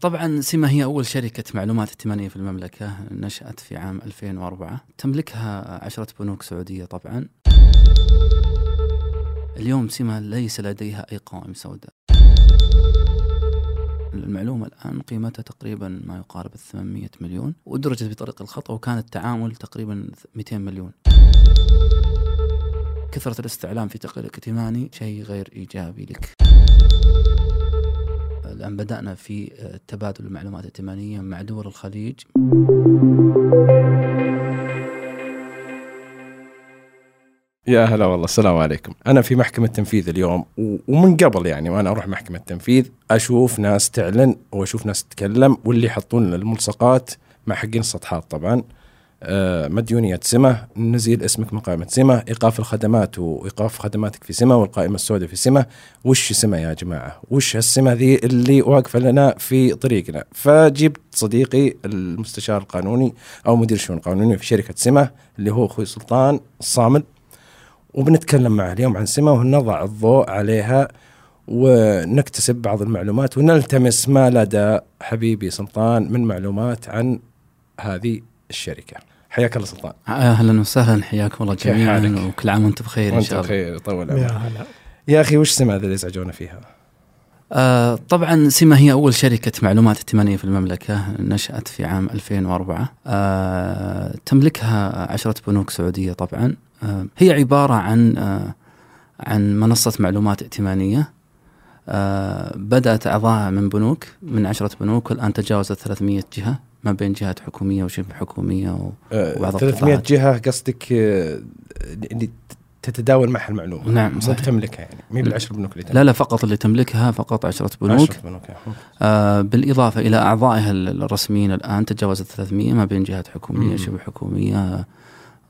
طبعا سيما هي أول شركة معلومات ائتمانية في المملكة نشأت في عام 2004 تملكها عشرة بنوك سعودية طبعا. اليوم سيما ليس لديها أي قوائم سوداء. المعلومة الآن قيمتها تقريبا ما يقارب 800 مليون ودرجت بطريق الخطأ وكان التعامل تقريبا 200 مليون. كثرة الاستعلام في تقرير الائتماني شيء غير إيجابي لك. الآن بدأنا في تبادل المعلومات الائتمانية مع دول الخليج. يا هلا والله السلام عليكم. أنا في محكمة تنفيذ اليوم ومن قبل يعني وأنا أروح محكمة تنفيذ أشوف ناس تعلن وأشوف ناس تتكلم واللي يحطون الملصقات مع حقين السطحات طبعا. آه، مديونية سمة نزيل اسمك من قائمة سمة إيقاف الخدمات وإيقاف خدماتك في سمة والقائمة السوداء في سمة. وش سمة يا جماعة؟ وش هالسمة ذي اللي واقفة لنا في طريقنا؟ فجبت صديقي المستشار القانوني أو مدير الشؤون القانونية في شركة سمة اللي هو أخوي سلطان الصامل وبنتكلم معه اليوم عن سمة ونضع الضوء عليها ونكتسب بعض المعلومات ونلتمس ما لدى حبيبي سلطان من معلومات عن هذه الشركة. حياك الله سلطان. أهلا وسهلا حياكم الله كيف جميعا حالك؟ وكل عام وأنتم بخير إن وانت شاء الله. بخير طول يا عمرك هلا. يا أخي وش سمة اللي يزعجونا فيها؟ آه طبعا سيما هي أول شركة معلومات ائتمانية في المملكة نشأت في عام 2004 آه تملكها عشرة بنوك سعودية طبعا. آه هي عبارة عن آه عن منصة معلومات ائتمانية. آه بدأت أعضاءها من بنوك من عشرة بنوك والآن تجاوزت 300 جهة. ما بين جهات حكومية وشبه حكومية و... آه، وبعض 300 القطاعات. جهة قصدك آه، اللي تتداول معها المعلومة نعم، صحيح. بتملكها يعني مي بالعشر بنوك اللي لا لا فقط اللي تملكها فقط عشرة بنوك عشرة بنوك آه. آه بالإضافة إلى أعضائها ال- الرسميين الآن تجاوزت 300 ما بين جهات حكومية مم. شبه حكومية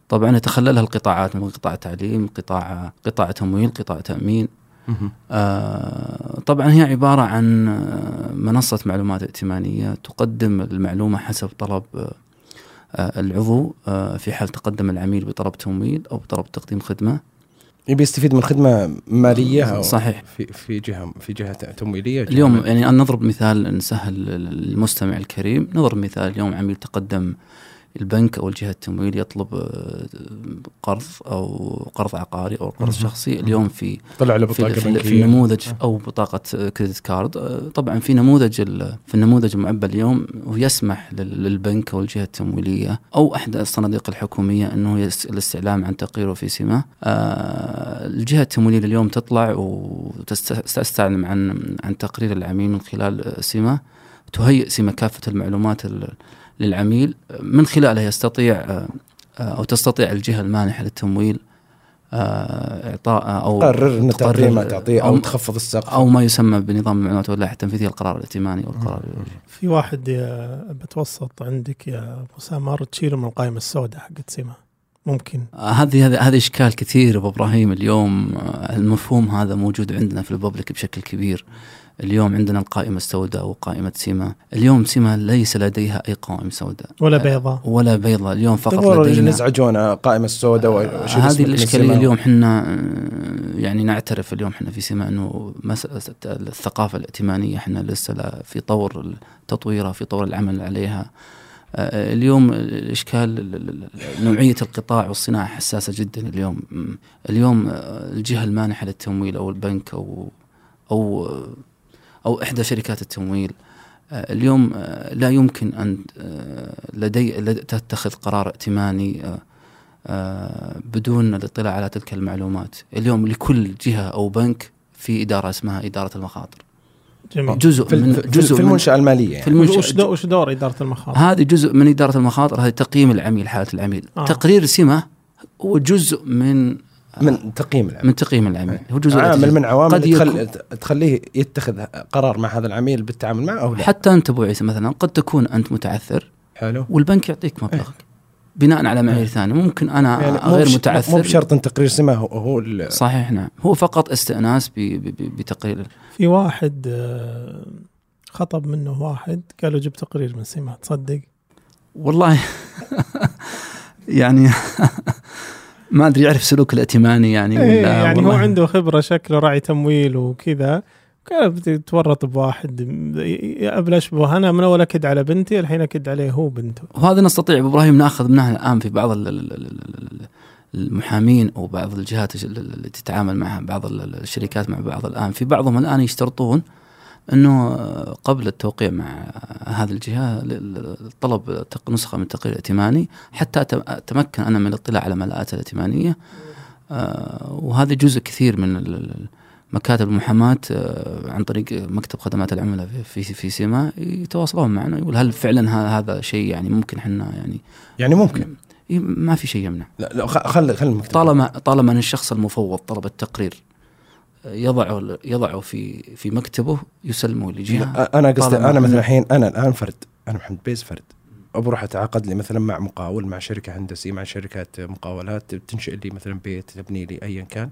طبعا يتخللها القطاعات من قطاع تعليم قطاع قطاع تمويل قطاع تأمين مهم. آه طبعا هي عبارة عن آه، منصة معلومات ائتمانية تقدم المعلومة حسب طلب آه، العضو آه، في حال تقدم العميل بطلب تمويل أو بطلب تقديم خدمة يبي يستفيد من خدمة مالية أو صحيح. في في جهة في جهة تمويلية جهة اليوم. يعني أن نضرب مثال نسهل المستمع الكريم نضرب مثال اليوم عميل تقدم البنك أو الجهة التمويل يطلب آه، قرض أو قرض عقاري أو قرض. شخصي. اليوم في طلع له في, بطاقة في, في بنكية النموذج أو بطاقة كريدت كارد. آه، طبعا في نموذج في النموذج المعبى اليوم ويسمح لل- للبنك أو الجهة التمويلية أو احدى الصناديق الحكومية أنه الاستعلام عن تقريره في سمه آه، الجهة التمويلية اليوم تطلع وتستعلم عن عن تقرير العميل من خلال سمه تهيئ سمه كافة المعلومات ال- للعميل من خلالها يستطيع آه، آه، أو تستطيع الجهة المانحة للتمويل آه، إعطاء أو قرر إن تعطيه تقرر- ما تعطيه أو تخفض السقف. أو ما يسمى بنظام المعلومات واللائحة التنفيذية القرار الائتماني والقرار في واحد يا بتوسط عندك يا أبو سامر تشيله من القائمة السوداء حقت سما ممكن. آه، هذه هذه هذه إشكال كثير أبو إبراهيم. اليوم المفهوم هذا موجود عندنا في الببليك بشكل كبير. اليوم عندنا القائمة السوداء وقائمة سيما. اليوم سيما ليس لديها أي قوائم سوداء. ولا بيضاء ولا بيضاء اليوم فقط لدينا نزعجونا قائمة السوداء هذه السماء. اليوم إحنا يعني نعترف اليوم إحنا في سيما أنه مسألة الثقافة الائتمانية إحنا لسه لا في طور تطويرها في طور العمل عليها. آه، اليوم الإشكال ال- ال- ال- نوعية القطاع والصناعة حساسة جدا اليوم. اليوم آه، الجهة المانحة للتمويل أو البنك أو أو أو إحدى شركات التمويل آه، اليوم آه، لا يمكن أن آه، لدي لد- تتخذ قرار ائتماني بدون الاطلاع على تلك المعلومات اليوم لكل جهة أو بنك في إدارة اسمها إدارة المخاطر جميل جزء في, من في, جزء في من المنشأة المالية يعني. في المنشأة وش دور, وش دور إدارة المخاطر؟ هذه جزء من إدارة المخاطر هذه تقييم العميل حالة العميل آه. تقرير سمة هو جزء من من تقييم العميل. من تقييم العميل. هو جزء عامل. من عوامل قد تخل... تخليه يتخذ قرار مع هذا العميل بالتعامل معه أو لا؟ حتى أنت أبو عيسى مثلا قد تكون أنت متعثر حلو. والبنك يعطيك مبلغك بناء على معايير ثانية. ممكن أنا يعني غير متعثر. مو بشرط أن تقرير سمه هو, صحيح نعم. هو فقط استئناس ب- ب- ب- بتقرير في واحد آه، خطب منه واحد قال له جيب تقرير من سمة تصدق؟ والله يعني ما أدري يعرف سلوك الائتماني يعني إيه ولا يعني هو عنده خبرة شكله راعي تمويل وكذا. قال بتتورط بواحد قبل اشبه أنا من أول أكد على بنتي الحين أكد عليه هو بنته. وهذا نستطيع أبو إبراهيم نأخذ منها الآن في بعض ال- ال- ال- ال- المحامين أو بعض الجهات الج- اللي تتعامل مع بعض ال- الشركات مع بعض الآن. في بعضهم الآن يشترطون إنه قبل التوقيع مع هذه الجهة طلب نسخة من التقرير الائتماني حتى أتمكن أنا من الاطلاع على ملاءات الائتمانية. آه، وهذا جزء كثير من مكاتب المحاماة آه، عن طريق مكتب خدمات العملاء في في, سيما يتواصلون معنا يقول هل فعلا هذا شيء يعني ممكن إحنا يعني يعني ممكن. إيه، ما في شيء يمنع. لا لا خل خل المكتب. طالما طالما أن الشخص المفوض طلب التقرير يضعه يضعه في في مكتبه يسلمه لجهة. أنا قصدي أنا مثلا الحين أنا الآن فرد أنا محمد بيز فرد. بروح أتعاقد لي مثلا مع مقاول مع شركة هندسية مع شركات مقاولات تنشئ لي مثلا بيت تبني لي ايا كان.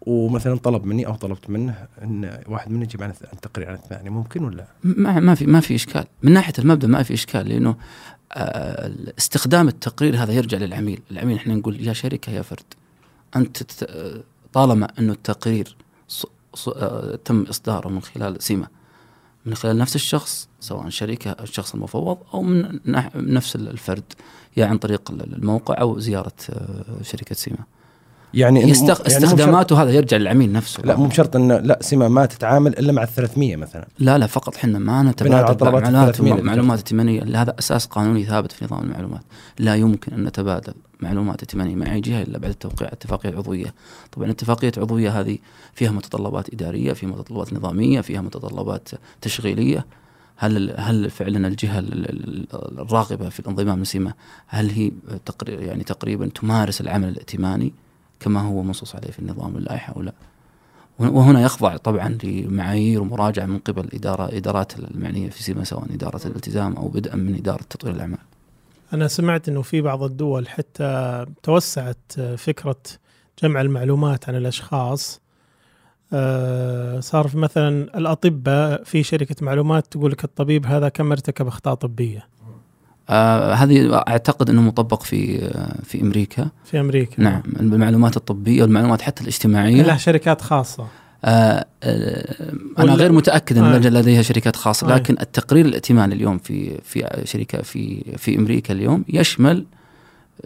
ومثلا طلب مني أو طلبت منه إن واحد مني يجيب عن تقرير عن الثاني ممكن ولا؟ ما ما في ما في إشكال. من ناحية المبدأ ما في إشكال لأنه آه، استخدام التقرير هذا يرجع للعميل. العميل إحنا نقول يا شركة يا فرد. أنت طالما انه التقرير ص- ص- آه، تم إصداره من خلال سمه من خلال نفس الشخص سواء شركة أو الشخص المفوض أو من نفس الفرد يا عن طريق الموقع أو زيارة آه، شركة سيما. يعني يستخ... يعني استخداماته هذا يرجع للعميل نفسه. لا مو بشرط انه لا سما ما تتعامل إلا مع ال 300 مثلا. لا لا فقط حنا ما نتبادل معلومات معلومات. ائتمانيه هذا أساس قانوني ثابت في نظام المعلومات. لا يمكن أن نتبادل. معلومات ائتمانية. مع اي جهة إلا بعد توقيع اتفاقية عضوية. طبعا اتفاقية عضوية هذه فيها متطلبات إدارية فيها متطلبات نظامية فيها متطلبات تشغيلية. هل هل فعلا الجهة ال- ال- الراغبة في الانضمام لسيما هل هي تقريبا يعني تقريبا تمارس العمل الائتماني كما هو منصوص عليه في النظام واللائحه أو لا؟ وهنا يخضع طبعا لمعايير ومراجعة من قبل الاداره إدارات المعنية في سيما سواء إدارة الالتزام أو بدءا من إدارة تطوير الأعمال. أنا سمعت إنه في بعض الدول حتى توسعت فكرة جمع المعلومات عن الأشخاص. آه، صار في مثلا الأطباء في شركة معلومات تقول لك الطبيب هذا كم ارتكب أخطاء طبية؟ آه هذه أعتقد إنه مطبق في آه في أمريكا. في أمريكا. نعم المعلومات الطبية والمعلومات حتى الاجتماعية. لها شركات خاصة. آه آه أنا ولا- غير متأكد إن آه. لديها شركات خاصة آه. لكن التقرير الائتماني اليوم في في شركة في في أمريكا اليوم يشمل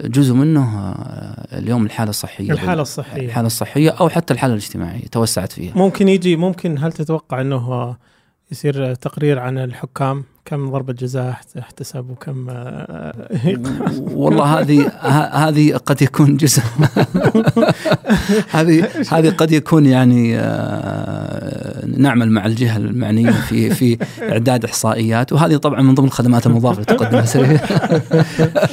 جزء منه آه، اليوم الحالة الصحية الحالة الصحية الحالة الصحية أو حتى الحالة الاجتماعية توسعت فيها ممكن يجي ممكن هل تتوقع إنه يصير تقرير عن الحكام كم ضربة جزاء احت- احتسب وكم آه، والله هذه ه- هذه قد يكون جزء هذه هذه قد يكون يعني آه، نعمل مع الجهة المعنية في في إعداد إحصائيات وهذه طبعا من ضمن الخدمات المضافه اللي تقدمها سريع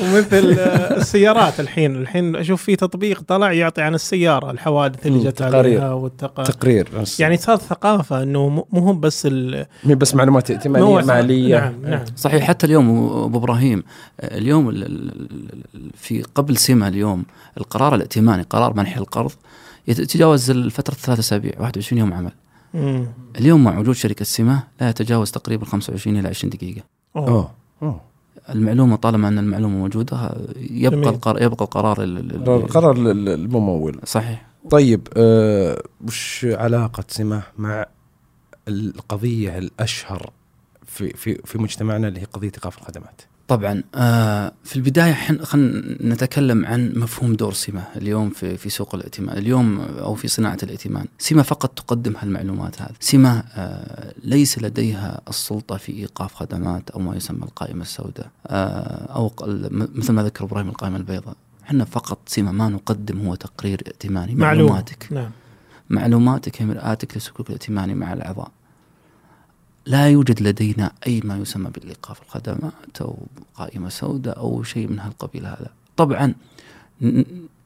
ومثل آه، السيارات الحين الحين أشوف في تطبيق طلع يعطي عن السيارة الحوادث اللي جت. عليها والتق... تقرير يعني صار ثقافة إنه مو مو بس ال... مي بس معلومات ائتمانيه مو- مالية. نعم نعم. صحيح حتى اليوم أبو إبراهيم اليوم ال- ال- ال- في قبل سمة اليوم القرار الائتماني قرار منح القرض يتجاوز الفترة ثلاثة أسابيع 21 يوم عمل. مم. اليوم مع وجود شركة سمة لا يتجاوز تقريبا 25 إلى 20 دقيقة. أوه. أوه. المعلومة طالما أن المعلومة موجودة يبقى جميل. القرار يبقى القرار ال- ال- ال- قرار ال- الممول. صحيح. طيب آه وش علاقة سمة مع القضية الأشهر؟ في في في مجتمعنا اللي هي قضية إيقاف الخدمات؟ طبعا آه في البداية حن خلينا نتكلم عن مفهوم دور سمة اليوم في في سوق الائتمان اليوم أو في صناعة الائتمان. سمة فقط تقدم هالمعلومات هذه. سمة آه ليس لديها السلطة في إيقاف خدمات أو ما يسمى القائمة السوداء آه أو مثل ما ذكر إبراهيم القائمة البيضاء. إحنا فقط سمة ما نقدم هو تقرير ائتماني. معلوماتك. نعم. معلوماتك هي مرآتك للسلوك الائتماني مع الأعضاء لا يوجد لدينا أي ما يسمى بالإيقاف الخدمات أو قائمة سوداء أو شيء من هالقبيل هذا طبعا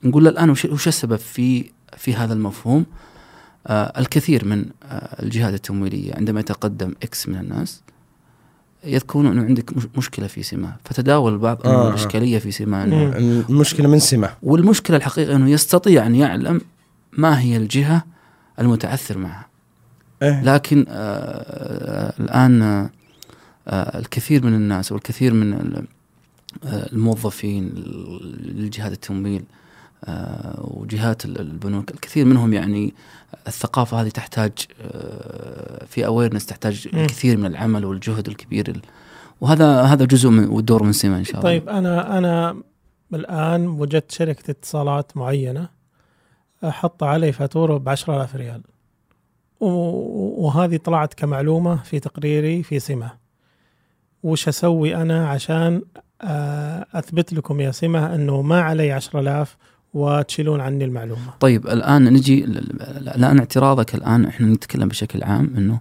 نقول له الآن وش السبب في في هذا المفهوم؟ آه الكثير من آه الجهات التمويلية عندما يتقدم إكس من الناس يذكرون أنه عندك مش- مشكلة في سمه فتداول البعض أنه آه. الإشكالية في. انه المشكلة من سمه والمشكلة الحقيقة أنه يستطيع أن يعلم ما هي الجهة المتعثر معها إيه؟ لكن آه الآن آه آه الكثير من الناس والكثير من ال- آه الموظفين لجهات التمويل آه وجهات ال- البنوك الكثير منهم يعني الثقافة هذه تحتاج آه في اويرنس تحتاج. الكثير من العمل والجهد الكبير ال- وهذا هذا جزء من ودور من سمه إن شاء الله طيب أنا أنا الآن وجدت شركة اتصالات معينة حط علي فاتورة ب 10000 ريال وهذه طلعت كمعلومة في تقريري في سمة. وش أسوي أنا عشان أثبت لكم يا سمة أنه ما علي 10000 وتشيلون عني المعلومة. طيب الآن نجي الان اعتراضك الآن إحنا نتكلم بشكل عام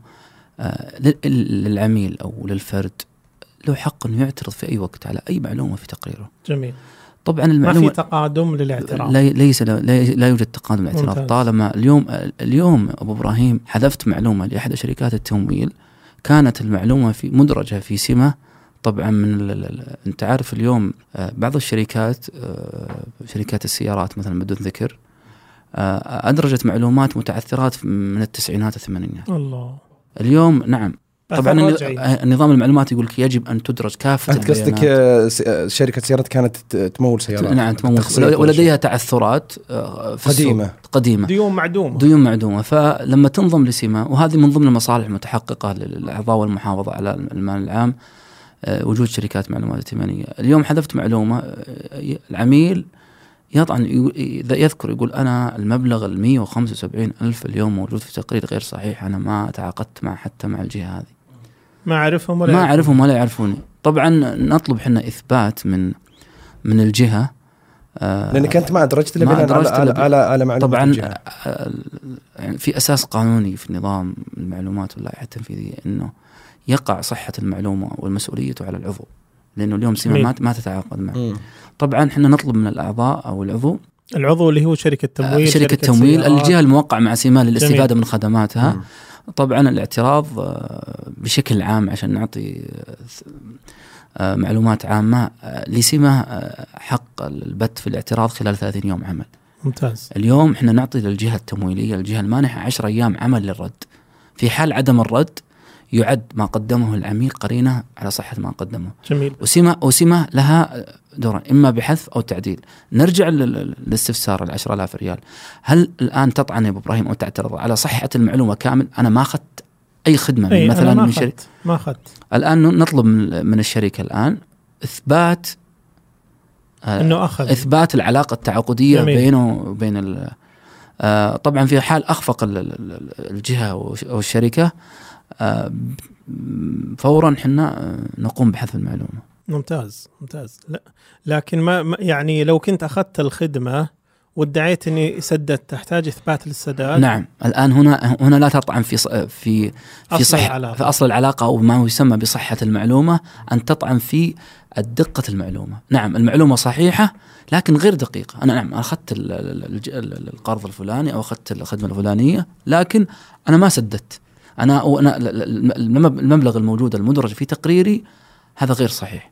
لل- للعميل أو للفرد له حق إنه يعترض في أي وقت على أي معلومة في تقريره. جميل. طبعا ما في المعلومة تقادم للاعتراف. لا ليس لا, لا يوجد تقادم ممتاز. طالما اليوم اليوم أبو إبراهيم حذفت معلومة لأحد شركات التمويل كانت المعلومة في مدرجة في سمة. طبعا من أنت عارف اليوم آه، بعض الشركات آه، شركات السيارات مثلا بدون ذكر آه، أدرجت معلومات متعثرات من التسعينات الثمانينات الله. اليوم نعم طبعا. آه، النظام المعلومات يقول لك يجب أن تدرج كافة أنت قصدك. آه، آه، شركة سيارات كانت تمول سيارات نعم تمول ولديها تعثرات في السوق. قديمة. قديمة ديون معدومة ديون معدومة فلما تنضم لسمة وهذه من ضمن المصالح المتحققة للإعضاء والمحافظة على المال العام وجود شركات معلومات ائتمانية اليوم حذفت معلومة العميل يطعن يذكر يقول أنا المبلغ ال 175 ألف اليوم موجود في تقرير غير صحيح أنا ما تعاقدت مع حتى مع الجهة هذه ما أعرفهم ولا ما أعرفهم ولا يعرفوني طبعا نطلب إحنا إثبات من من الجهة آه، لأنك أنت ما أدرجت إلا بناء على على على, على معلومه طبعا الجهة. آه، يعني في أساس قانوني في نظام المعلومات واللائحة التنفيذية إنه يقع صحة المعلومة والمسؤولية على العضو لأنه اليوم جميل. ما ما تتعاقد معه مم. طبعا إحنا نطلب من الأعضاء أو العضو العضو اللي هو شركة تمويل شركة تمويل سيارات. الجهة الموقعة مع سيما للاستفاده جميل. من خدماتها مم. طبعا الاعتراض آه، بشكل عام عشان نعطي آه، معلومات عامة آه، لسمة آه، حق البت في الاعتراض خلال 30 يوم عمل. ممتاز. اليوم إحنا نعطي للجهة التمويلية الجهة المانحة 10 أيام عمل للرد. في حال عدم الرد يعد ما قدمه العميل قرينة على صحة ما قدمه. جميل. وسمة وسمة لها دورا إما بحذف أو تعديل. نرجع لل- للاستفسار ال 10000 ريال. هل الآن تطعن يا أبو إبراهيم أو تعترض؟ على صحة المعلومة كامل أنا ما أخذت أي خدمة من مثلا ما من شركه ما أخذت. الآن نطلب من الشركة الآن إثبات آه، إنه أخذ. إثبات العلاقة التعاقدية جميل. بينه وبين آه، طبعا في حال أخفق ال- ال- ال- الجهة أو الشركة آه، فورا إحنا نقوم بحذف المعلومة. ممتاز ممتاز. لا لكن ما يعني لو كنت أخذت الخدمة وادعيت إني سددت تحتاج إثبات للسداد؟ نعم. الآن هنا هنا لا تطعن في في في أصل صح العلاقة. في أصل العلاقة أو ما يسمى بصحة المعلومة أن تطعن في دقه المعلومة. نعم المعلومة صحيحة لكن غير دقيقة. أنا نعم أخذت القرض الفلاني أو أخذت الخدمة الفلانية لكن أنا ما سددت. أنا وأنا ال- ال- المب- المبلغ الموجود المدرج في تقريري هذا غير صحيح.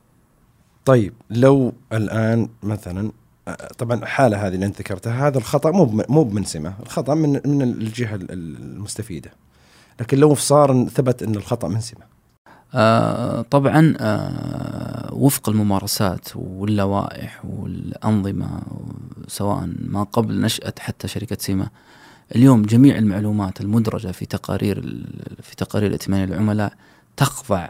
طيب لو الآن مثلا آه، طبعا الحاله هذه اللي أنت ذكرتها هذا الخطأ مو مو من سمه الخطأ من من الجهة ال- المستفيدة. لكن لو صار ثبت إن الخطأ من سمه آه طبعا آه وفق الممارسات واللوائح والأنظمة سواء ما قبل نشأة حتى شركة سيما اليوم جميع المعلومات المدرجة في تقارير في تقارير ائتمان العملاء تخضع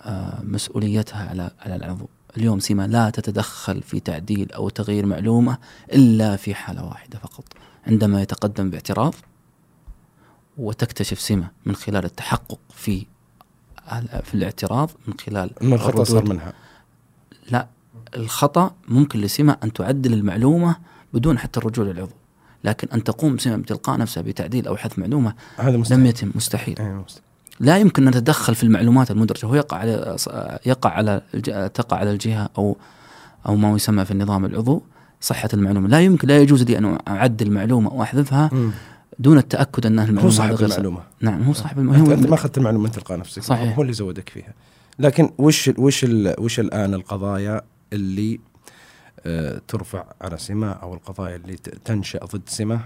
آه مسؤوليتها على على العضو. اليوم سيما لا تتدخل في تعديل أو تغيير معلومة إلا في حالة واحدة فقط. عندما يتقدم باعتراض وتكتشف سمة من خلال التحقق في في الاعتراض من خلال ان الخطا صار. منها. لا الخطأ ممكن لسمة أن تعدل المعلومة بدون حتى الرجوع للعضو. لكن أن تقوم سمة بتلقاء نفسها بتعديل أو حذف معلومة هذا مستحيل. لم يتم مستحيل. أيوة مستحيل. لا يمكن أن نتدخل في المعلومات المدرجة هو يقع على يقع على تقع على الجهة أو أو ما يسمى في النظام العضو صحة المعلومة. لا يمكن لا يجوز لي أن أعدل معلومه أو أحذفها. دون التأكد انها هو المعلومه صاحب هذه غير المعلومة. نعم هو صاحب أنت, انت ما أخذت المعلومة تلقاء نفسك. صحيح. هو اللي زودك فيها. لكن وش ال وش ال وش الآن القضايا اللي آه ترفع على سمه أو القضايا اللي تنشأ ضد سمه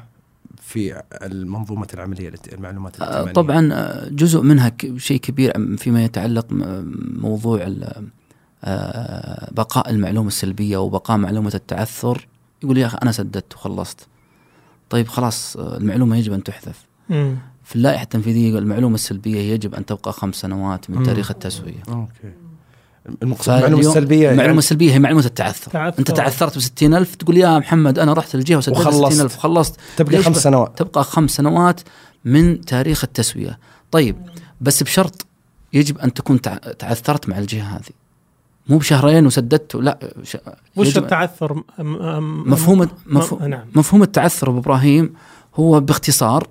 في المنظومة العملية الات- المعلومات آه، الائتمانية؟ طبعا آه، جزء منها شيء كبير فيما يتعلق موضوع آه، بقاء المعلومة السلبية وبقاء معلومة التعثر. يقول يا أخي أنا سددت وخلصت. طيب خلاص المعلومة يجب أن تحذف. مم. في اللائحة التنفيذية يقول المعلومة السلبية يجب أن تبقى خمس سنوات من. تاريخ التسوية. أوكي. المقصود المعلومه السلبيه المعلومه يعني. السلبيه هي معلومة التعثر. تعثر. أنت تعثرت ب 60000 تقول يا محمد أنا رحت الجهة وسددت وخلصت. 60000 وخلصت تبقى خمس سنوات. تبقى خمس سنوات من تاريخ التسوية. طيب بس بشرط يجب أن تكون تع- تعثرت مع الجهة هذه. مو بشهرين وسددت لا ش... وش التعثر؟ م- م- مفهوم مفهوم, نعم. مفهوم التعثر أبو إبراهيم هو باختصار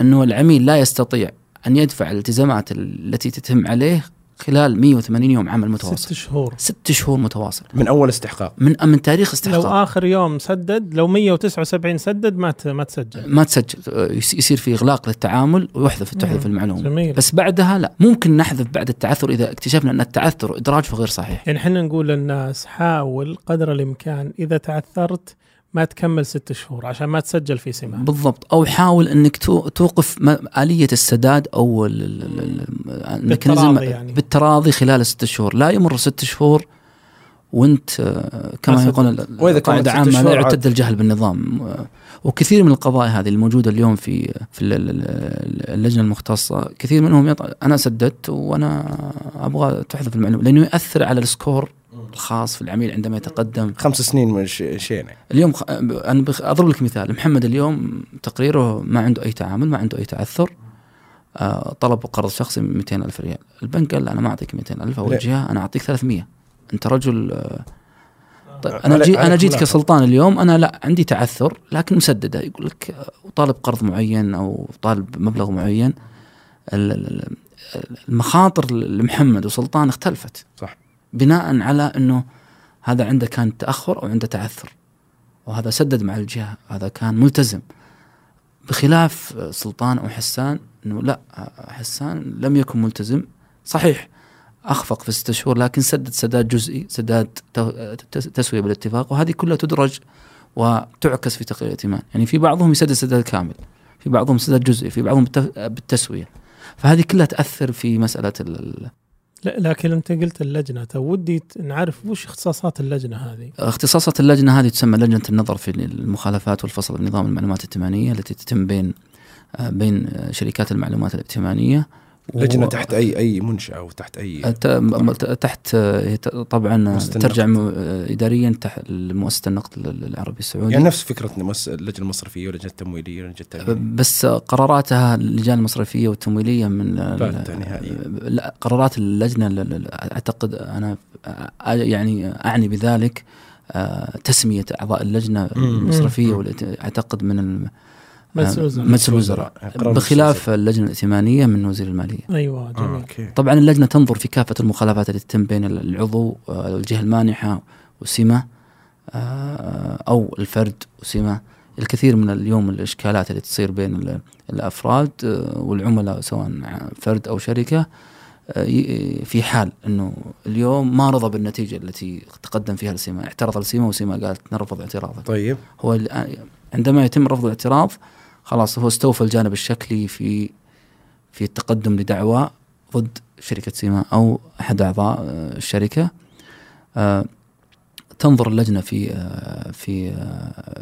أنه العميل لا يستطيع أن يدفع الالتزامات التي تتم عليه خلال 180 يوم عمل متواصل. ست شهور. ست شهور متواصل. من أول استحقاق. من من تاريخ لو استحقاق آخر يوم سدد لو 179 سدد ما ت- ما تسجل. ما تسجل. يس- يصير في إغلاق للتعامل ويحذف تحذف. المعلومة. جميل. بس بعدها لا. ممكن نحذف بعد التعثر إذا اكتشفنا أن التعثر إدراجه غير صحيح. يعني إحنا نقول للناس حاول قدر الإمكان إذا تعثرت ما تكمل ست شهور عشان ما تسجل في سمه بالضبط. أو حاول إنك تو- توقف م- آلية السداد أو ال- ال- ال- ال- ال mechanism بالتراضي يعني. بالتراضي خلال ست شهور. لا يمر ست شهور وأنت آه، كما ما يقول وإذا كانت عامة لا. يعتد الجهل بالنظام. وكثير من القضايا هذه الموجودة اليوم في في ال- ال- ال- اللجنة المختصة كثير منهم يط... أنا سددت وأنا أبغى تحذف المعلومة لأنه ياثر على ال score الخاص في العميل عندما يتقدم. خمس سنين من شيء يعني. اليوم خ... أنا بخ... أضرب لك مثال. محمد اليوم تقريره ما عنده أي تعامل ما عنده أي تعثر آه طلب قرض شخصي 200 ألف ريال. البنك قال أنا ما أعطيك 200 ألف؟ الجهه أنا أعطيك 300 أنت رجل آه طيب علي- أنا جي أنا جيت. كسلطان اليوم أنا لا عندي تعثر لكن مسددة. يقول لك آه، طالب قرض معين أو طالب مبلغ معين. ال- ال- ال- المخاطر لمحمد وسلطان اختلفت. صح. بناء على إنه هذا عنده كان تأخر أو عنده تعثر وهذا سدد مع الجهة هذا كان ملتزم. بخلاف سلطان أو حسان إنه لا حسان لم يكن ملتزم. صحيح أخفق في ستة شهور لكن سدد سداد جزئي سداد تسوية بالاتفاق وهذه كلها تدرج وتعكس في تقرير الائتمان. يعني في بعضهم يسدد سداد كامل في بعضهم سداد جزئي في بعضهم بالت- بالتسوية. فهذه كلها تأثر في مسألة لكن انت قلت اللجنة. تو ودي ت- نعرف وش اختصاصات اللجنة هذه؟ اختصاصات اللجنة هذه تسمى لجنة النظر في المخالفات والفصل بنظام المعلومات الائتمانية التي تتم بين آه، بين آه، شركات المعلومات الائتمانية و- لجنه تحت اي أي منشأة أو تحت أي تحت آه، طبعا ترجع النقد. آه، اداريا تحت مؤسسه النقد ال- العربي السعودي يعني نفس فكرة اللجنة المصرفية واللجنه التمويلية واللجنه التامينيه بس قراراتها اللجان المصرفية والتمويلية من نهائيا. لا قرارات اللجنة أعتقد أنا يعني أعني بذلك تسمية أعضاء اللجنة. المصرفية أعتقد من الم- مجلس آه، الوزراء. مجلس الوزراء. بخلاف اللجنة الائتمانية من وزير المالية. أيوه آه، جميل. أوكي. طبعا اللجنة تنظر في كافة المخالفات التي تتم بين العضو آه، الجهة المانحة وسمه أو الفرد وسمه الكثير من اليوم الإشكالات اللي تصير بين ال- الأفراد والعملاء سواء فرد أو شركة في حال إنه اليوم ما رضى بالنتيجة التي تقدم فيها السمه اعترض السمه وسمه قالت نرفض اعتراضك طيب. هو عندما يتم رفض الاعتراض خلاص هو استوفى الجانب الشكلي في في التقدم لدعوى ضد شركة سيما أو أحد أعضاء آه، الشركة. آه، تنظر اللجنة في آه، في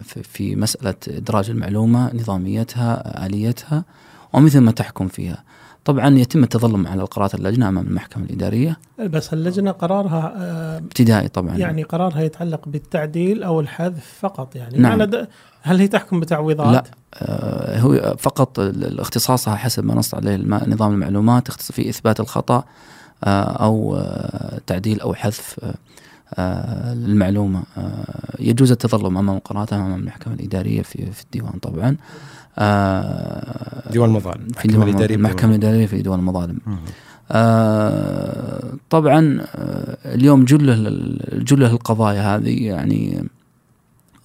في- في مسألة إدراج المعلومة نظاميتها آليتها ومثل ما تحكم فيها. طبعا يتم التظلم على قرارات اللجنة أمام المحكمة الإدارية بس اللجنة قرارها آه، ابتدائي طبعا يعني قرارها يتعلق بالتعديل أو الحذف فقط يعني نعم. هل هي تحكم بتعويضات؟ لا آه، هو فقط اختصاصها حسب ما نص عليه الم- نظام المعلومات في إثبات الخطأ آه، أو آه، تعديل أو حذف آه، آه، المعلومة آه، يجوز التظلم أمام قراراتها أمام المحكمة الإدارية في في الديوان طبعا آه، ديوان المظالم في المحكمة ديوان الإدارية المحكمه الاداريه في ديوان المظالم. آه، طبعا آه، اليوم جلة جلة القضايا هذه يعني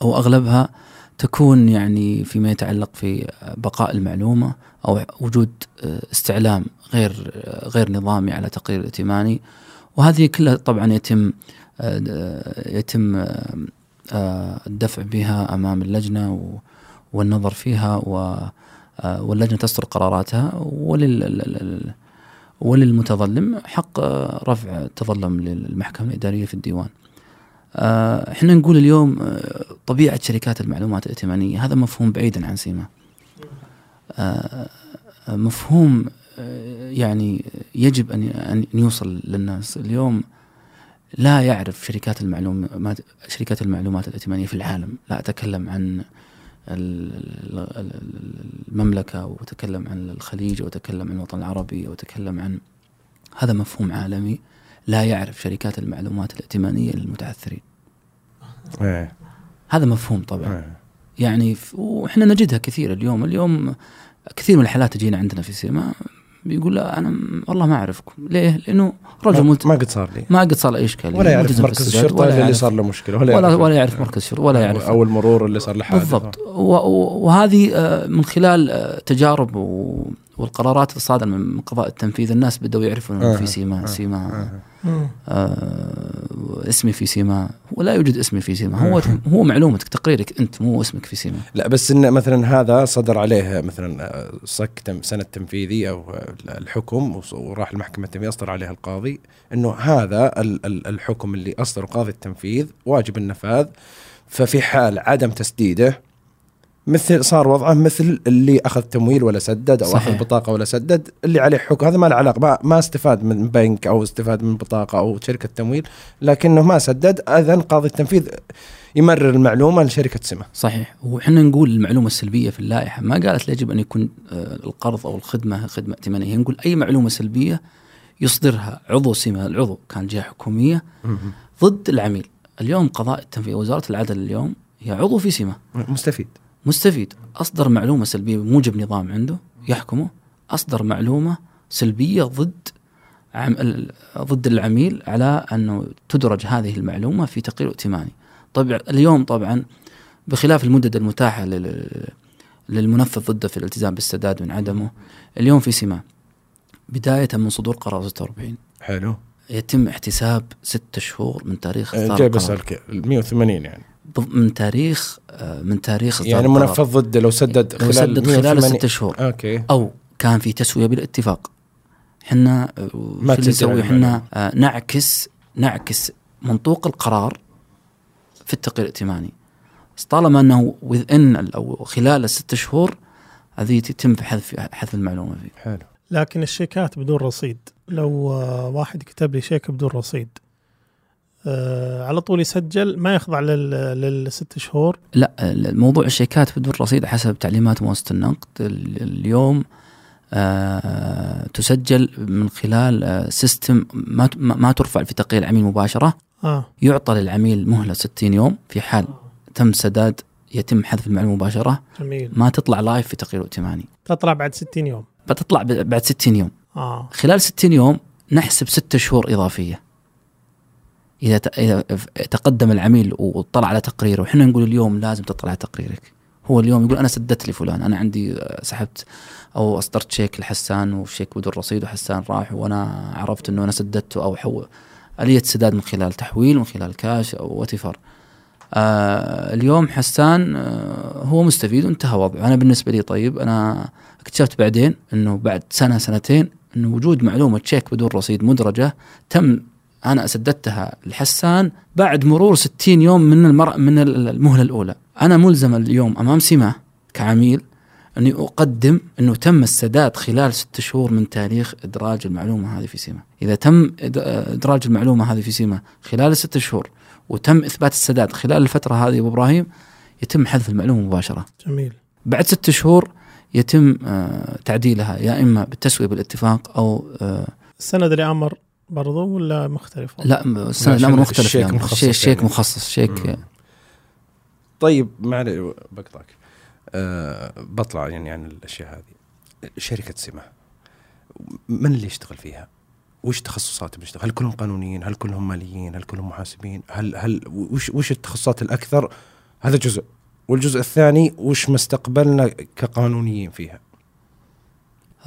أو أغلبها تكون يعني فيما يتعلق في بقاء المعلومة أو وجود آه، استعلام غير غير نظامي على تقرير ائتماني وهذه كلها طبعا يتم يتم الدفع بها أمام اللجنة والنظر فيها واللجنة تصدر قراراتها ولل وللمتظلم حق رفع تظلم للمحكمة الإدارية في الديوان. إحنا نقول اليوم طبيعة شركات المعلومات الائتمانية هذا مفهوم بعيدا عن سيما. مفهوم يعني يجب أن يوصل للناس اليوم لا يعرف شركات المعلومات شركات المعلومات الائتمانية في العالم لا أتكلم عن المملكة وأتكلم عن الخليج وأتكلم عن الوطن العربي وأتكلم عن هذا مفهوم عالمي لا يعرف شركات المعلومات الائتمانية للمتعثرين. إيه. هذا مفهوم طبعا. إيه. يعني وإحنا نجدها كثير اليوم اليوم كثير من الحالات تجينا عندنا في سيما بيقول لا أنا والله ما أعرفكم. ليه؟ لأنه رجل ملت... ما قد صار لي. ما قد صار اي إشكال. ولا يعرف مركز الشرطة ولا اللي صار له مشكلة. ولا ولا, ولا يعرف مركز الشرطة ولا يعرف. أو المرور اللي صار له حادث بالضبط وهذه آه، من خلال آه، تجارب والقرارات الصادرة من قضاء التنفيذ الناس بدأوا يعرفون إنه في سيما سيما آه اسمي في سيما. ولا يوجد اسمي في سيما. هو هو معلومتك تقريرك أنت مو اسمك في سيما. لا بس إن مثلا هذا صدر عليه مثلا آه، صك سنه تنفيذي أو الحكم وراح المحكمة التنفيذية أصدر عليه القاضي إنه هذا الحكم اللي أصدره قاضي التنفيذ واجب النفاذ. ففي حال عدم تسديده مثل صار وضعه مثل اللي أخذ تمويل ولا سدد أو صحيح. اخذ بطاقة ولا سدد اللي عليه حكم هذا ما له علاقة ما, ما استفاد من بنك أو استفاد من بطاقة أو شركة تمويل لكنه ما سدد إذن قاضي التنفيذ يمرر المعلومة لشركة سمة. صحيح وحنا نقول المعلومة السلبية في اللائحة ما قالت يجب أن يكون آه، القرض أو الخدمة خدمة ائتمانية نقول أي معلومة سلبية يصدرها عضو سمة العضو كان جهة حكومية ضد العميل. اليوم قضاء التنفيذ وزارة العدل اليوم هي عضو في سمة. مستفيد. مستفيد. أصدر معلومة سلبية بموجب نظام عنده يحكمه. أصدر معلومة سلبية ضد عم ضد العميل على أنه تدرج هذه المعلومة في تقرير ائتماني. طبعا اليوم طبعا بخلاف المدد المتاحة للمنفذ ضده في الالتزام بالسداد من عدمه اليوم في سماء بداية من صدور قرار 46 حلو. يتم احتساب ستة شهور من تاريخ إصدار جاي بسألك 180 يعني. من تاريخ آه، من تاريخ يعني منفذ ضده لو سدد خلال لو سدد خلال ست شهور. أوكي. أو كان في تسوية بالاتفاق. إحنا آه، ما نسوي؟ إحنا آه، نعكس نعكس منطوق القرار في التقرير الائتماني. طالما أنه ان أو خلال الست شهور هذه يتم حذف حذف المعلومة فيه. حلو. لكن الشيكات بدون رصيد. لو واحد كتب لي شيك بدون رصيد آه على طول يسجل ما يخضع للست شهور. لا موضوع الشيكات بدون رصيد حسب تعليمات مؤسسة النقد. اليوم آه تسجل من خلال آه system ما ما ترفع في تقرير العميل مباشرة. آه. يعطى للعميل مهلة 60 يوم في حال تم سداد يتم حذف المعلومة مباشرة. جميل. ما تطلع live في تقرير ائتماني. تطلع بعد 60 يوم. بتطلع بعد 60 يوم. آه. خلال 60 يوم نحسب ستة شهور إضافية. إذا تقدم العميل وطلع على تقريره وحنا نقول اليوم لازم تطلع على تقريرك. هو اليوم يقول أنا سددت لفلان أنا عندي سحبت أو أصدرت شيك لحسان وشيك بدون رصيد وحسان راح وأنا عرفت إنه أنا سددته أو حو ألية سداد من خلال تحويل من خلال كاش أو واتيفر آه اليوم حسان آه هو مستفيد وانتهى وضعه. أنا بالنسبة لي طيب أنا اكتشفت بعدين إنه بعد سنة سنتين إنه وجود معلومة شيك بدون رصيد مدرجة تم أنا سددتها لحسان بعد مرور 60 يوم من المر... من المهلة الأولى أنا ملزم اليوم أمام سمه كعميل أني أقدم أنه تم السداد خلال ست شهور من تاريخ إدراج المعلومة هذه في سيما، إذا تم إدراج المعلومة هذه في سيما خلال الست شهور وتم إثبات السداد خلال الفترة هذه أبو إبراهيم يتم حذف المعلومة مباشرة. جميل. بعد ست شهور يتم آه، تعديلها يا إما بالتسوية بالاتفاق أو آه، السند اللي برضو ولا مختلف؟ لا السند الأمر مختلف الشيك يعني. مخصص شيك يعني. مخصص شيك مم. طيب ما بقطعك أه بطلع يعني عن الأشياء هذه شركة سمه من اللي يشتغل فيها؟ وش تخصصاتهم يشتغل؟ هل كلهم قانونيين؟ هل كلهم ماليين؟ هل كلهم محاسبين؟ هل هل وش وش التخصصات الأكثر هذا جزء والجزء الثاني وش مستقبلنا كقانونيين فيها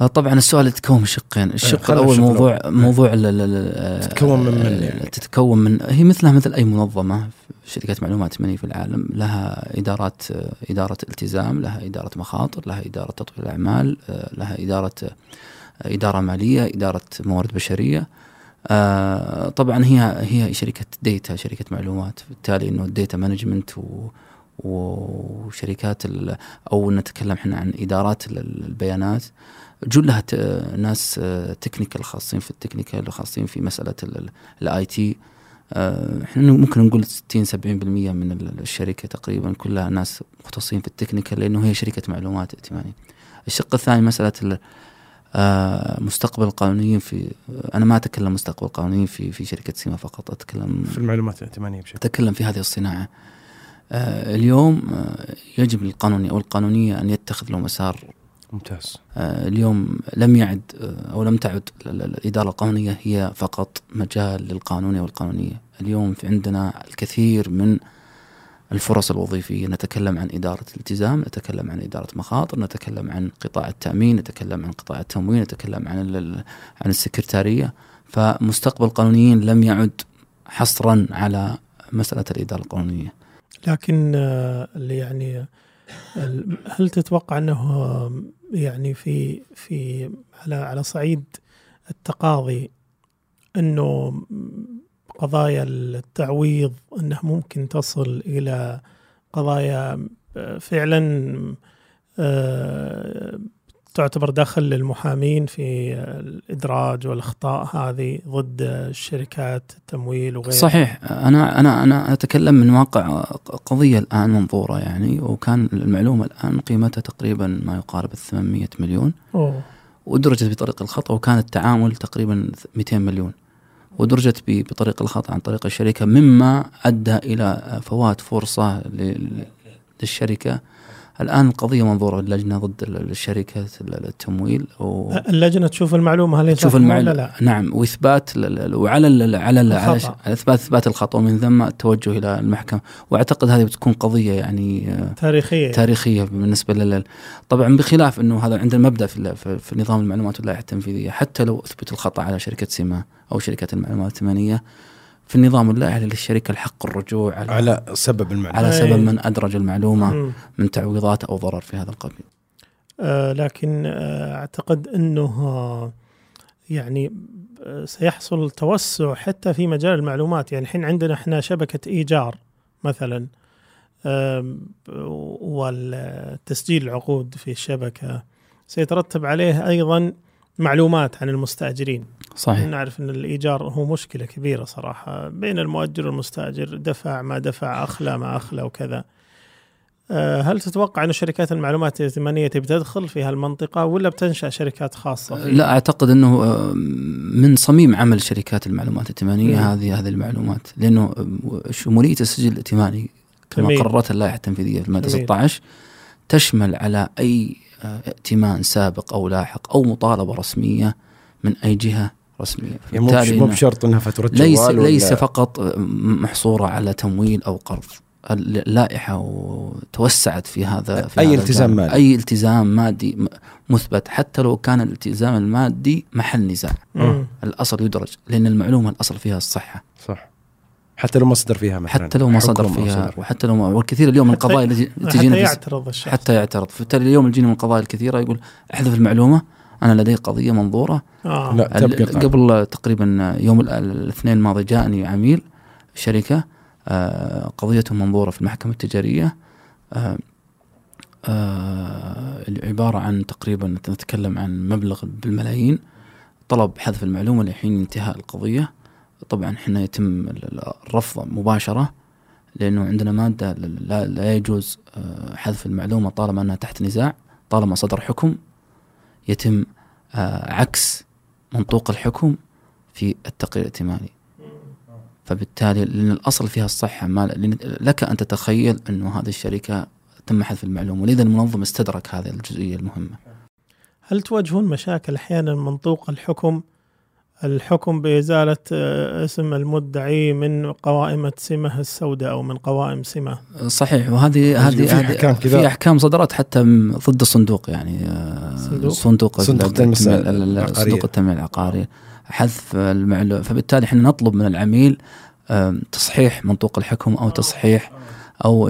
طبعا السؤال يتكون من شقين. الشق خلنا الأول الشق موضوع الأول. موضوع ال- ال- ال- تتكون من من ال- يعني؟ تتكون من هي مثلها مثل أي منظمة. شركات معلومات ائتمانيه في العالم. لها إدارات آه، إدارة التزام لها إدارة مخاطر لها إدارة تطوير الأعمال آه، لها إدارة آه، إدارة مالية إدارة موارد بشرية. آه، طبعا هي هي شركة data شركة معلومات. بالتالي إنه ال data management و وشركات ال- أو نتكلم إحنا عن إدارات ال- البيانات. جلها ناس technical خاصين في ال technical وخاصين في مسألة ال IT إحنا ممكن نقول 60 70% من ال- الشركة تقريبا كلها ناس مختصين في ال technical لأنه هي شركة معلومات ائتمانية. الشق الثاني مسألة ال- آه، مستقبل القانونيين في أنا ما أتكلم مستقبل القانونيين في في شركة سمة فقط أتكلم في المعلومات الائتمانية بشكل أتكلم في هذه الصناعة. آه، اليوم آه، يجب للقانوني أو القانونية أن يتخذ له مسار ممتاز. آه، اليوم لم يعد آه، أو لم تعد ال- ال- الإدارة القانونية هي فقط مجال للقانونية والقانونية. اليوم في عندنا الكثير من الفرص الوظيفية. نتكلم عن إدارة الالتزام نتكلم عن إدارة مخاطر نتكلم عن قطاع التأمين نتكلم عن قطاع التموين نتكلم عن عن السكرتارية. فمستقبل القانونيين لم يعد حصرا على مسألة الإدارة القانونية. لكن آه، اللي يعني هل تتوقع أنه يعني في في على على صعيد التقاضي أنه قضايا التعويض أنها ممكن تصل إلى قضايا آه، فعلا آه، تعتبر دخل للمحامين في الإدراج والإخطاء هذه ضد الشركات التمويل وغيرها. صحيح. أنا أنا أنا أتكلم من واقع قضية الآن منظورة يعني وكان المعلومة الآن قيمتها تقريبا ما يقارب ال 800 مليون. أوه. ودرجت بطريق الخطأ وكان التعامل تقريبا 200 مليون. ودرجت بطريق الخطأ عن طريق الشركة مما أدى إلى فوات فرصة ل- للشركة الآن القضية منظورة اللجنة ضد ال- الشركة التمويل و... اللجنة تشوف المعلومة هل تشوف المعلومة. لا؟ نعم وإثبات وعلى ال- على ال- على, اثبات إثبات الخطأ ومن ثم التوجه إلى المحكمة. وأعتقد هذه بتكون قضية يعني آه، تاريخية. تاريخية بالنسبة لل طبعا بخلاف إنه هذا عندنا مبدا في في نظام المعلومات واللائحه التنفيذية حتى لو أثبت الخطأ على شركة سما أو شركات المعلومات الائتمانيه في النظام اللائحي للشركة الحق الرجوع على على, سبب المعلومة على. سبب من أدرج المعلومة. من تعويضات أو ضرر في هذا القبيل. آه لكن آه أعتقد إنه آه يعني آه سيحصل توسع حتى في مجال المعلومات يعني الحين عندنا إحنا شبكة إيجار مثلا والتسجيل العقود في الشبكة سيترتب عليه أيضا معلومات عن المستاجرين صحيح نعرف إن الإيجار هو مشكلة كبيرة صراحة بين المؤجر والمستاجر دفع ما دفع أخلى ما أخلى وكذا آه، هل تتوقع إن شركات المعلومات الائتمانية تبي تدخل في هالمنطقة ولا بتنشأ شركات خاصة؟ فيه؟ لا أعتقد إنه آه، من صميم عمل شركات المعلومات الائتمانية مم. هذه هذه المعلومات لأنه آه، شموليه السجل الائتماني كما جميل. قررت اللائحة التنفيذية في المادة جميل. 16 تشمل على أي آه، ائتمان سابق أو لاحق أو مطالبة رسمية من أي جهة رسمية يعني مو بشرط إنها فاتوره ليس جوال ولا- ليس فقط محصورة على تمويل أو قرض اللائحة وتوسعت في هذا في أي هذا التزام الجانب. مالي. أي التزام مادي مثبت حتى لو كان الالتزام المادي محل نزاع. الأصل يدرج لأن المعلومة الأصل فيها الصحة صح حتى لو ما صدر فيها مثلا. حتى لو ما صدر فيها صدر. وحتى لو ما والكثير اليوم من حتى- القضايا التي حتى تجينا في- يعترض الشخص. حتى يعترض. فبالتالي اليوم يجينا من القضايا الكثيرة يقول أحذف المعلومة أنا لدي قضية منظورة. آه. لا تبقى. قبل تقريبا يوم ال- الاثنين الماضي جاءني عميل شركة آه، قضيته منظورة في المحكمة التجارية. آه، آه، اللي عبارة عن تقريبا نتكلم عن مبلغ بالملايين. طلب حذف المعلومة لحين انتهاء القضية. طبعا إحنا يتم ال- ال- الرفض مباشرة لأنه عندنا مادة لا, يجوز آه، حذف المعلومة طالما أنها تحت نزاع طالما صدر حكم. يتم آه، عكس منطوق الحكم في التقرير الائتماني. فبالتالي لأن الأصل فيها الصحة ما لك أن تتخيل أنه هذه الشركة تم حذف المعلومة. ولذا المنظم استدرك هذه الجزئية المهمة. هل تواجهون مشاكل أحيانا منطوق الحكم الحكم بإزالة آه، اسم المدعي من قوائم سمة السوداء أو من قوائم سمة صحيح وهذه في هذه أحكام هذه كذا. في أحكام صدرت حتى ضد الصندوق يعني آه، صندوق؟ صندوق صندوق التنمية- التنمية ال- ال- العقارية. صندوق حذف المعلوم فبالتالي إحنا نطلب من العميل تصحيح منطوق الحكم أو تصحيح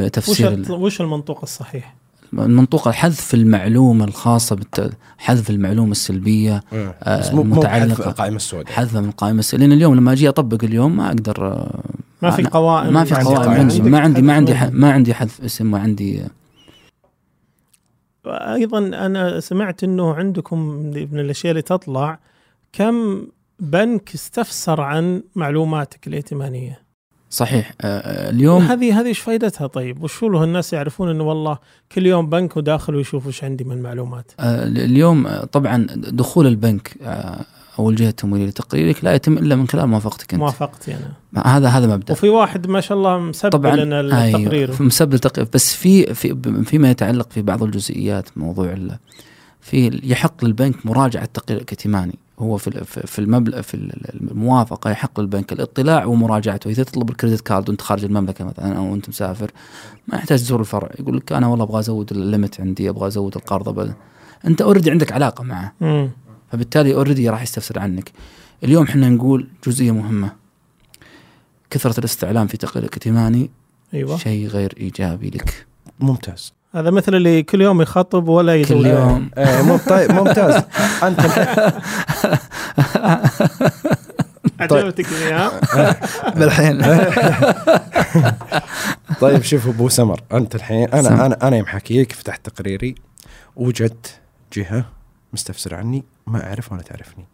وش تفسير الت- وش المنطوق الصحيح؟ المنطوق حذف المعلومة الخاصة بالت... حذف المعلومة السلبية آه، بس مو مو المتعلقة. بحذف القائمة السوداء. حذفها من قائمه الس- لأن اليوم لما أجي أطبق اليوم ما أقدر آه، ما في قوائم ما في عندي قوائم. عندي ما عندي ما عندي حذف ما عندي حذف اسم ما عندي أيضا أنا سمعت إنه عندكم من الأشياء اللي تطلع كم بنك استفسر عن معلوماتك الائتمانية؟ صحيح. آه، اليوم هذه هذه إيش فائدتها طيب وش له الناس يعرفون إنه والله كل يوم بنك وداخل ويشوف وش عندي من معلومات آه، اليوم آه، طبعا دخول البنك آه، أو الجهه التمويليه لتقريرك لا يتم إلا من خلال موافقتك أنت. موافقتي أنا. هذا هذا مبدأ. وفي واحد ما شاء الله مسبل طبعا لنا التقرير. أيوة مسبب التقرير بس في في فيما يتعلق في بعض الجزئيات موضوع في يحق للبنك مراجعة التقرير الائتماني. هو في ال- في في المبلغ في ال- الموافقة يحق للبنك الاطلاع ومراجعته. إذا تطلب ال credit card وأنت خارج المملكة مثلا أو أنت مسافر ما يحتاج تزور الفرع. يقول لك أنا والله أبغى أزود ال limit عندي أبغى أزود القرض أنت already عندك علاقة معه. مم. فبالتالي already راح يستفسر عنك. اليوم إحنا نقول جزئية مهمة. كثرة الاستعلام في تقرير الائتماني أيوه. شيء غير إيجابي لك. ممتاز. هذا مثل اللي كل يوم يخطب ولا يزوج كل يوم. إيه مم- طيب ممتاز. أنت عجبتك يا بالحين. طيب شوف أبو سمر أنت الحين. أنا أنا أنا يوم حكيك فتحت تقريري وجدت جهة مستفسر عني ما أعرف ولا تعرفني.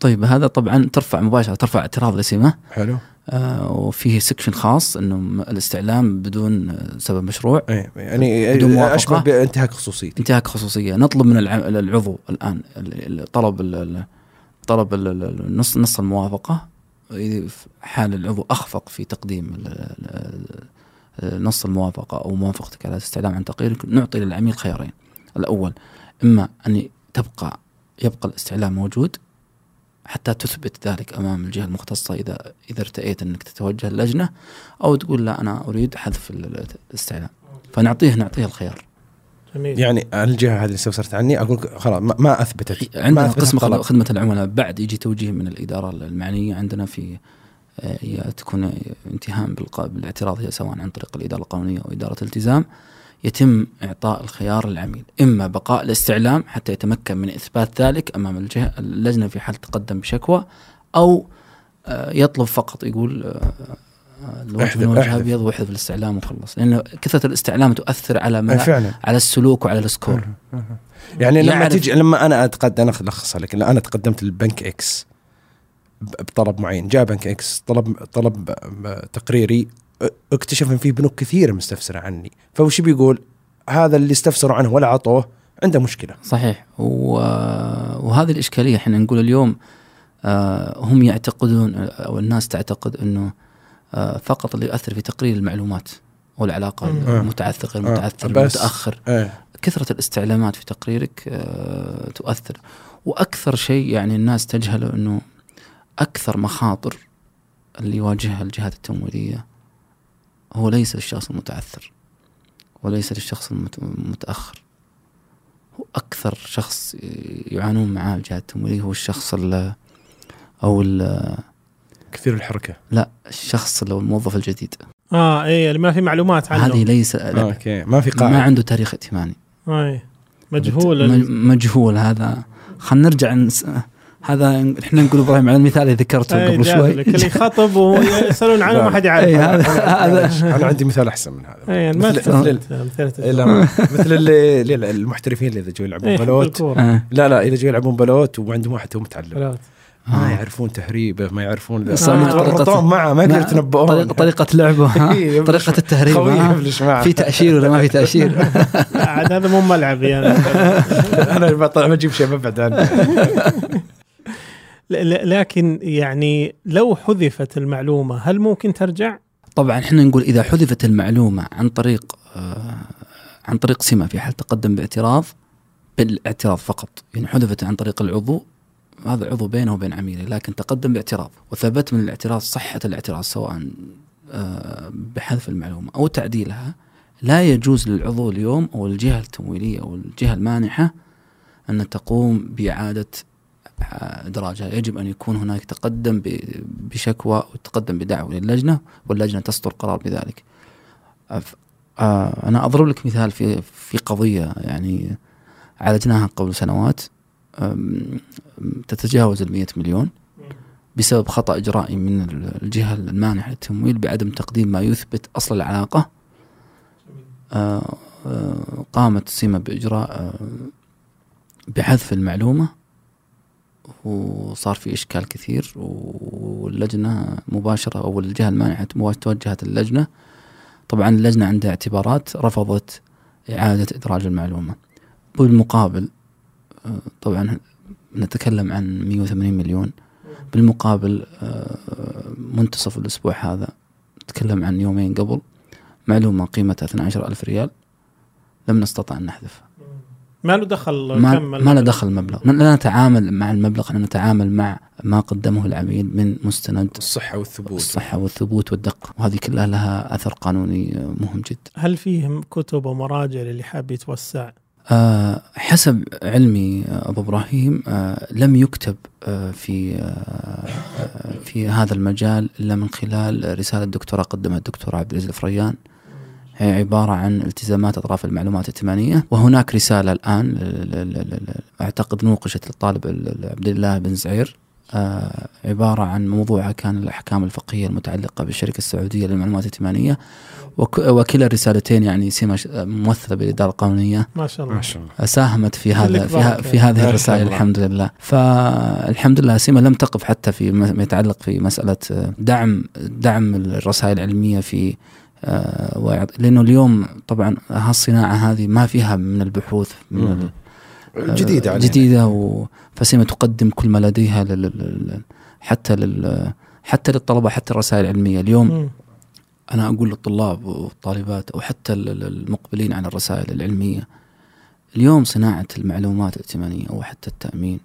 طيب هذا طبعا ترفع مباشرة ترفع اعتراض لسمه حلو. آه وفيه سكشن خاص إنه الاستعلام بدون سبب مشروع. إيه يعني بدون موافقة؟ اشبه بانتهاك خصوصيتي. انتهاك خصوصية. نطلب من الع- العضو الآن ال- ال- طلب ال- طلب ال- نص نص الموافقة. حال العضو أخفق في تقديم نص الموافقة أو موافقتك على الاستعلام عن تقريرك نعطي للعميل خيارين. الأول إما أن تبقى يبقى الاستعلام موجود حتى تثبت ذلك أمام الجهة المختصة إذا إذا ارتئيت أنك تتوجه اللجنه أو تقول لا أنا أريد حذف ال- ال- الاستعلام. فنعطيه نعطيه الخيار. جميل. يعني الجهة هذه اللي استفسرت عني أقول لك خلاص ما, أثبتت. عندنا ما أثبتت قسم. خدمة العملاء بعد يجي توجيه من الإدارة المعنية عندنا في آه، هي تكون بالق- بالاعتراض هي سواء عن طريق الإدارة القانونية أو إدارة التزام. يتم إعطاء الخيار للعميل إما بقاء الاستعلام حتى يتمكن من إثبات ذلك أمام الجهة اللجنة في حال تقدم بشكوى أو آه، يطلب فقط يقول آه، آه، الوجه من وجه احذف. أبيض واحذف الاستعلام وخلص. لأن كثرة الاستعلام تؤثر على فعلا. على السلوك وعلى ال score. يعني لما تيجي لما أنا اتقدم أنا الخصها لك أنا تقدمت للبنك X بطلب معين جاء بنك X طلب طلب تقريري اكتشف ان في بنوك كثيرة مستفسرة عني. فوش بيقول هذا اللي استفسروا عنه ولا عطوه عنده مشكلة. صحيح. و... وهذه الإشكالية إحنا نقول اليوم آه هم يعتقدون أو الناس تعتقد أنه آه فقط اللي يؤثر في تقرير المعلومات والعلاقة مم. المتعثر غير آه، متعثر بس- المتأخر إيه كثرة الاستعلامات في تقريرك تؤثر. وأكثر شيء يعني الناس تجهله أنه أكثر مخاطر اللي يواجهها الجهات التمويلية هو ليس للشخص المتعثر وليس للشخص المت- المتأخر هو أكثر شخص يعانون معاه الجهات التمويلية هو الشخص ال أو ال كثير الحركة. لا الشخص اللي هو الموظف الجديد. آه اي اللي ما في معلومات عنه. هذه ليس آه، لا أوكي. ما في ما قاعدة عنده تاريخ ائتماني. اي مجهول مجهول هذا. خلينا نرجع نس... هذا إحنا نقول إبراهيم على المثال اللي ذكرته أي قبل شوي. اللي يخطب ويسألون عنه ما حد يعرف هذا أنا عندي مثال أحسن من هذا. اي مثل- مثل- إيه، اللي اللي- المحترفين اللي إذا جو يلعبون إيه، بلوت. آه. لا لا إذا جو يلعبون بلوت وعندهم واحد هو متعلم. بلوت. ما آه. يعرفون تهريبه ما يعرفون يتورطون معه ما يقدروا ما- يتنبؤون. طريقة, طريقة لعبه ها؟ إيه، طريقة التهريب في تأشير ولا ما في تأشير؟ عاد هذا مو ملعبي أنا أنا بطلع بجيب شيء ببعد عنه. ل- ل- لكن يعني لو حذفت المعلومة هل ممكن ترجع؟ طبعا إحنا نقول إذا حذفت المعلومة عن طريق آه عن طريق سمه في حال تقدم باعتراض بالاعتراض فقط يعني حذفت عن طريق العضو هذا عضو بينه وبين عميله لكن تقدم باعتراض وثبت من الاعتراض صحة الاعتراض سواء آه، بحذف المعلومة أو تعديلها لا يجوز للعضو اليوم أو الجهة التمويلية أو الجهة المانحة أن تقوم بإعادة ادراجها يجب أن يكون هناك تقدم بشكوى وتقدم بدعوة للجنة واللجنة تصدر قرار بذلك. آه، أنا أضرب لك مثال في في قضية يعني عالجناها قبل سنوات. تتجاوز ال 100 مليون بسبب خطأ إجرائي من الجهة المانحة للتمويل بعدم تقديم ما يثبت أصل العلاقة. آه، آه، قامت سيما بإجراء بحذف المعلومة. وصار في إشكال كثير واللجنة مباشرة أو الجهة المانحه توجهت اللجنة. طبعا اللجنة عندها اعتبارات رفضت إعادة إدراج المعلومة. بالمقابل آه، طبعا نتكلم عن 180 مليون. بالمقابل آه، منتصف الأسبوع هذا نتكلم عن يومين قبل معلومة قيمتها 12 ألف ريال. لم نستطع أن نحذفها. ما له دخل ما, ما له دخل المبلغ لا نتعامل مع المبلغ إحنا نتعامل مع ما قدمه العميل من مستند الصحة والثبوت. الصحة والثبوت والدقة وهذه كلها لها أثر قانوني مهم جدا. هل فيه كتب ومراجع للي حاب يتوسع؟ أه حسب علمي أبو إبراهيم أه لم يكتب أه في في هذا المجال إلا من خلال رسالة دكتوراه قدمها الدكتور عبد العزيز الفريان. هي عبارة عن التزامات أطراف المعلومات الائتمانية وهناك رسالة الآن أعتقد نوقشت للطالب عبد الله بن زعير. آه عبارة عن موضوعها كان الأحكام الفقهية المتعلقة بالشركة السعودية للمعلومات الائتمانية وكلا الرسالتين يعني سمة ممثلة بالإدارة القانونية. ما شاء الله, ما شاء الله. ساهمت في هذا في, في هذه الرسائل الحمد لله. فالحمد لله سيما لم تقف حتى في ما يتعلق في مسألة دعم دعم الرسائل العلمية في آه لأنه اليوم طبعا هالصناعه هذه ما فيها من البحوث من جديدة علينا. جديدة و فسيما تقدم كل ما لديها لل حتى لل حتى للطلبة حتى الرسائل العلمية اليوم م. أنا أقول للطلاب والطالبات أو حتى المقبلين على الرسائل العلمية اليوم صناعة المعلومات الائتمانية أو حتى التأمين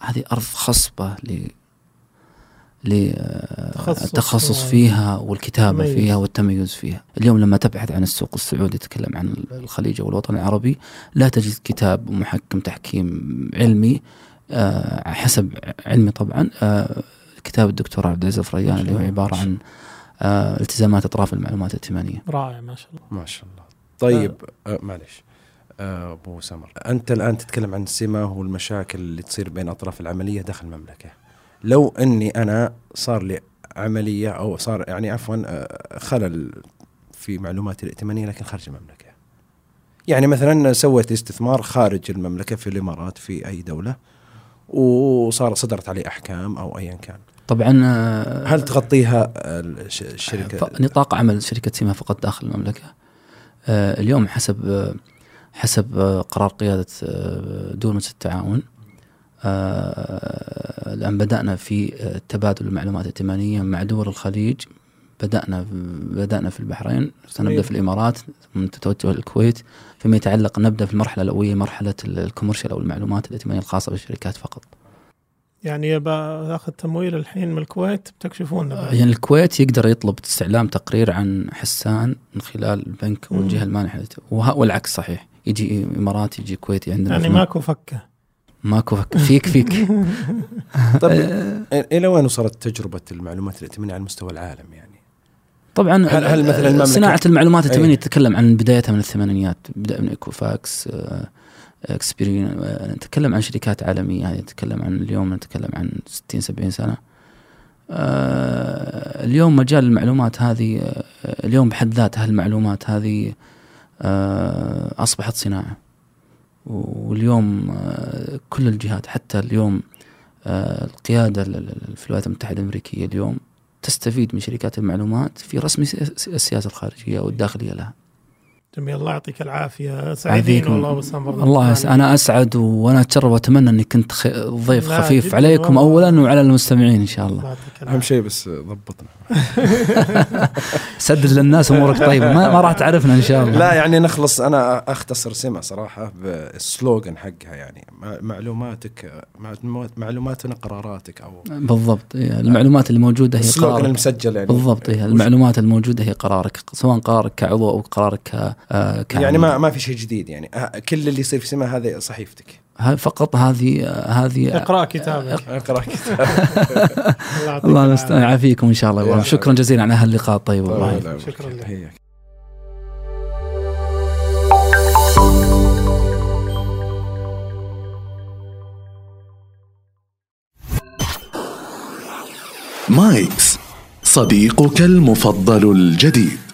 هذه أرض خصبة للتخصص فيها والكتابة تميز. فيها والتميز فيها. اليوم لما تبحث عن السوق السعودي تتكلم عن الخليج أو الوطن العربي لا تجد كتاب محكم تحكيم علمي آه حسب علمي طبعا. آه كتاب الدكتور عبد العزيز الفريان اللي هو عبارة عن آه التزامات أطراف المعلومات الائتمانية. رائع ما شاء الله. ما شاء الله. طيب آه. معلش أبو سمر أنت الآن تتكلم عن السمة والمشاكل اللي تصير بين أطراف العملية داخل المملكة. لو إني أنا صار لي عملية أو صار يعني عفوا آه، خلل في معلوماتي الائتمانية لكن خارج المملكة. يعني مثلا سويت استثمار خارج المملكة في الإمارات في أي دولة وصار صدرت عليه أحكام أو ايا كان. طبعا آه، هل تغطيها الشركة؟ نطاق عمل شركة سيما فقط داخل المملكة. آه، اليوم حسب حسب قرار قيادة دول التعاون آه، الآن بدأنا في تبادل المعلومات الائتمانية مع دول الخليج. بدأنا بدأنا في البحرين سنبدأ في الإمارات ثم تتوجه الكويت فيما يتعلق نبدأ في المرحلة الأولية مرحلة ال commercial أو المعلومات الائتمانية الخاصة بالشركات فقط. يعني باخذ تمويل الحين من الكويت بتكشفون آه، يعني الكويت يقدر يطلب استعلام تقرير عن حسان من خلال البنك أو الجهة المانحة. والعكس صحيح. يجي اماراتي يجي كويتي عندنا يعني ماكو فكة. ماكو فك فيك فيك. طيب إلى وين وصلت تجربة المعلومات الائتمانيه على مستوى العالم يعني؟ طبعا هل, هل مثلا صناعة المعلومات الائتمانيه تتكلم عن بدايتها من الثمانينيات بدأ من ايكويفاكس اكسبيريان نتكلم عن شركات عالمية يعني نتكلم عن اليوم نتكلم عن 60 70 سنة. آه، اليوم مجال المعلومات هذه آه، اليوم بحد ذاتها المعلومات هذه آه، أصبحت صناعة. واليوم آه، كل الجهات حتى اليوم آه، القيادة في الولايات المتحدة الأمريكية اليوم تستفيد من شركات المعلومات في رسم السياسة الخارجية والداخلية لها. جميل. الله يعطيك العافية. سعيدين. والله وسام برضه الله. يس... أنا أسعد وأنا أتشرف وأتمنى إني كنت خ... ضيف خفيف عليكم. اولا وعلى المستمعين إن شاء الله. الله يعطيك أهم شيء بس ضبطنا. سدد للناس أمورك. طيبه ما, ما راح تعرفنا إن شاء الله. لا يعني نخلص. أنا أختصر سمة صراحة بالسلوغن حقها يعني مع- معلوماتك مع- معلوماتنا قراراتك أو بالضبط. إيه، المعلومات اللي موجودة هي السلوغن قرارك. المسجل يعني. بالضبط. إيه، المعلومات الموجودة هي قرارك سواء قرارك كعضو أو قرارك آه، كعميل. يعني ما ما في شيء جديد يعني. آه، كل اللي يصير في سمة هذه صحيفتك. فقط هذه هذه اقرأ كتابك. اقرأ كتاب الله يعافيكم إن شاء الله. والله. شكرا جزيلا على هاللقاء الطيب. والله. طيب، شكراً لك. مايكس صديقك المفضل الجديد.